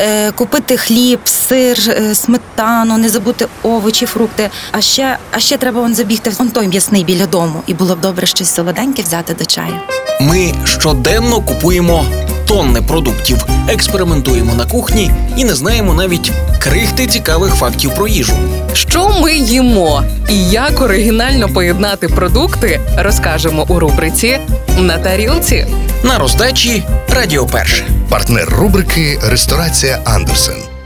е, купити хліб, сир, е, сметану, не забути овочі, фрукти. А ще, а ще треба вон забігти в он той м'ясний біля дому. І було б добре щось солоденьке взяти до чаю. Ми щоденно купуємо тонни продуктів, експериментуємо на кухні і не знаємо навіть крихти цікавих фактів про їжу. Що ми їмо і як оригінально поєднати продукти, розкажемо у рубриці на тарілці. На роздачі Радіо Перше. Партнер рубрики Ресторація Андерсен.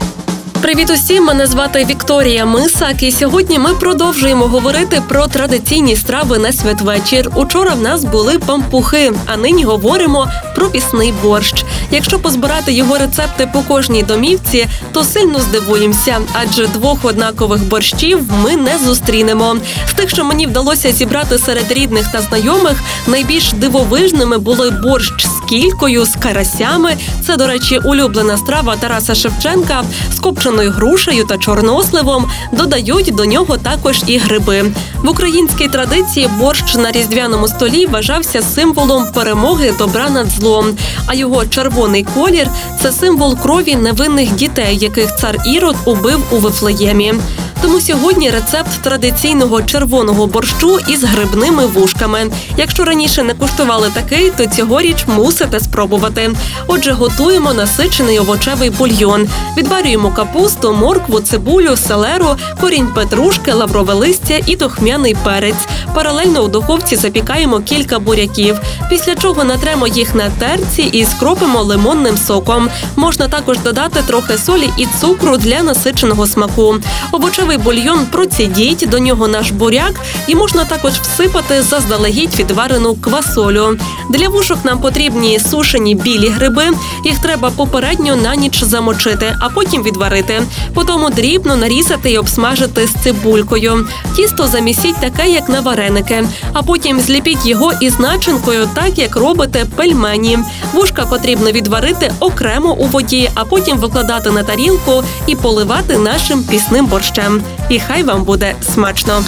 Привіт усім! Мене звати Вікторія Мисак, і сьогодні ми продовжуємо говорити про традиційні страви на святвечір. Учора в нас були пампухи, а нині говоримо про пісний борщ. Якщо позбирати його рецепти по кожній домівці, то сильно здивуємося, адже двох однакових борщів ми не зустрінемо. З тих, що мені вдалося зібрати серед рідних та знайомих, найбільш дивовижними були борщ з кількою, з карасями. Це, до речі, улюблена страва Тараса Шевченка з копченою грушею та чорносливом. Додають до нього також і гриби. В українській традиції борщ на різдвяному столі вважався символом перемоги добра над злом. А його червоний колір це символ крові невинних дітей, яких цар Ірод убив у Вифлеємі. Тому сьогодні рецепт традиційного червоного борщу із грибними вушками. Якщо раніше не куштували такий, то цьогоріч мусите спробувати. Отже, готуємо насичений овочевий бульйон. Відварюємо капусту, моркву, цибулю, селеру, корінь петрушки, лаврове листя і духмяний перець. Паралельно у духовці запікаємо кілька буряків. Після чого натремо їх на терці і скропимо лимонним соком. Можна також додати трохи солі і цукру для насиченого смаку. Овочевий бульйон процідіть, до нього наш буряк, і можна також всипати заздалегідь відварену квасолю. Для вушок нам потрібні сушені білі гриби. Їх треба попередньо на ніч замочити, а потім відварити. Потім дрібно нарізати і обсмажити з цибулькою. Тісто замісіть таке, як на вареники, а потім зліпіть його із начинкою, так як робите пельмені. Вушка потрібно відварити окремо у воді, а потім викладати на тарілку і поливати нашим пісним борщем. І хай вам буде смачно.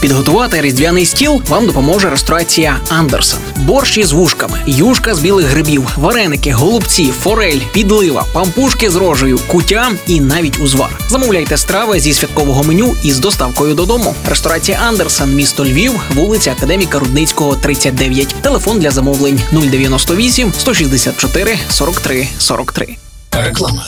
Підготувати різдвяний стіл вам допоможе ресторація Андерсен. Борщ із вушками, юшка з білих грибів, вареники, голубці, форель, підлива, пампушки з рожею, кутя і навіть узвар. Замовляйте страви зі святкового меню із доставкою додому. Ресторація Андерсен, місто Львів, вулиця Академіка Рудницького, 39. Телефон для замовлень 098 164 43 43. Реклама.